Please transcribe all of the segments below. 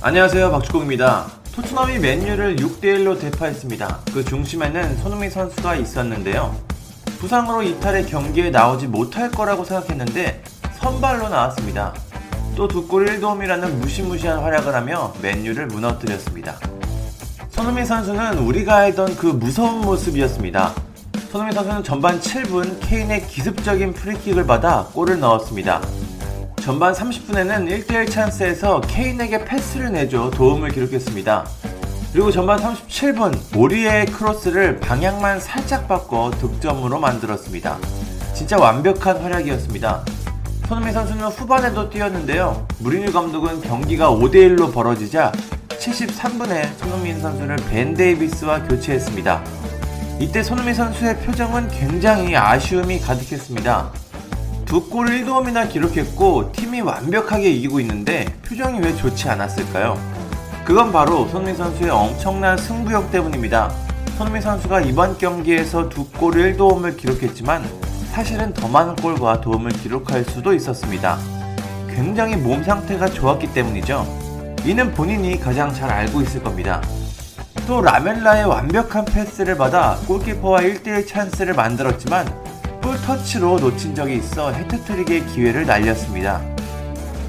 안녕하세요 박주공입니다. 토트넘이 맨유를 6대1로 대파했습니다. 그 중심에는 손흥민 선수가 있었는데요. 부상으로 이탈의 경기에 나오지 못할 거라고 생각했는데 선발로 나왔습니다. 또 두 골 1도움이라는 무시무시한 활약을 하며 맨유를 무너뜨렸습니다. 손흥민 선수는 우리가 알던 그 무서운 모습이었습니다. 손흥민 선수는 전반 7분 케인의 기습적인 프리킥을 받아 골을 넣었습니다. 전반 30분에는 1대1 찬스에서 케인에게 패스를 내줘 도움을 기록했습니다. 그리고 전반 37분 모리의 크로스를 방향만 살짝 바꿔 득점으로 만들었습니다. 진짜 완벽한 활약이었습니다. 손흥민 선수는 후반에도 뛰었는데요. 무리뉴 감독은 경기가 5대1로 벌어지자 73분에 손흥민 선수를 벤 데이비스와 교체했습니다. 이때 손흥민 선수의 표정은 굉장히 아쉬움이 가득했습니다. 두골 1도움이나 기록했고 팀이 완벽하게 이기고 있는데 표정이 왜 좋지 않았을까요? 그건 바로 손흥민 선수의 엄청난 승부욕 때문입니다. 손흥민 선수가 이번 경기에서 두 골 1도움을 기록했지만 사실은 더 많은 골과 도움을 기록할 수도 있었습니다. 굉장히 몸 상태가 좋았기 때문이죠. 이는 본인이 가장 잘 알고 있을 겁니다. 또 라멜라의 완벽한 패스를 받아 골키퍼와 1대1 찬스를 만들었지만 볼 터치로 놓친 적이 있어 헤트트릭의 기회를 날렸습니다.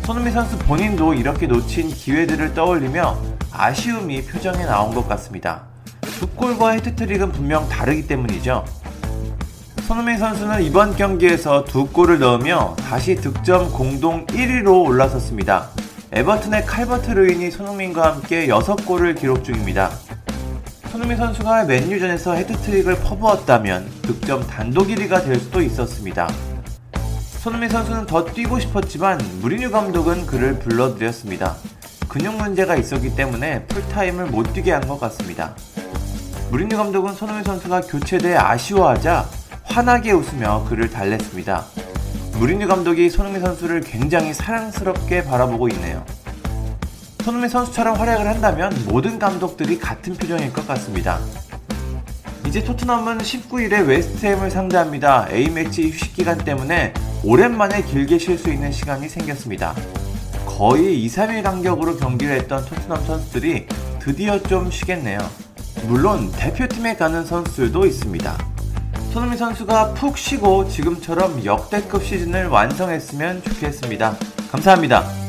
손흥민 선수 본인도 이렇게 놓친 기회들을 떠올리며 아쉬움이 표정에 나온 것 같습니다. 두 골과 헤트트릭은 분명 다르기 때문이죠. 손흥민 선수는 이번 경기에서 두 골을 넣으며 다시 득점 공동 1위로 올라섰습니다. 에버튼의 칼버트 루인이 손흥민과 함께 6골을 기록 중입니다. 손흥민 선수가 맨유전에서 헤드트릭을 퍼부었다면 득점 단독 1위가 될 수도 있었습니다. 손흥민 선수는 더 뛰고 싶었지만 무리뉴 감독은 그를 불러들였습니다. 근육 문제가 있었기 때문에 풀타임을 못 뛰게 한 것 같습니다. 무리뉴 감독은 손흥민 선수가 교체돼 아쉬워하자 환하게 웃으며 그를 달랬습니다. 무리뉴 감독이 손흥민 선수를 굉장히 사랑스럽게 바라보고 있네요. 손흥민 선수처럼 활약을 한다면 모든 감독들이 같은 표정일 것 같습니다. 이제 토트넘은 19일에 웨스트햄을 상대합니다. A매치 휴식 기간 때문에 오랜만에 길게 쉴 수 있는 시간이 생겼습니다. 거의 2, 3일 간격으로 경기를 했던 토트넘 선수들이 드디어 좀 쉬겠네요. 물론 대표팀에 가는 선수들도 있습니다. 손흥민 선수가 푹 쉬고 지금처럼 역대급 시즌을 완성했으면 좋겠습니다. 감사합니다.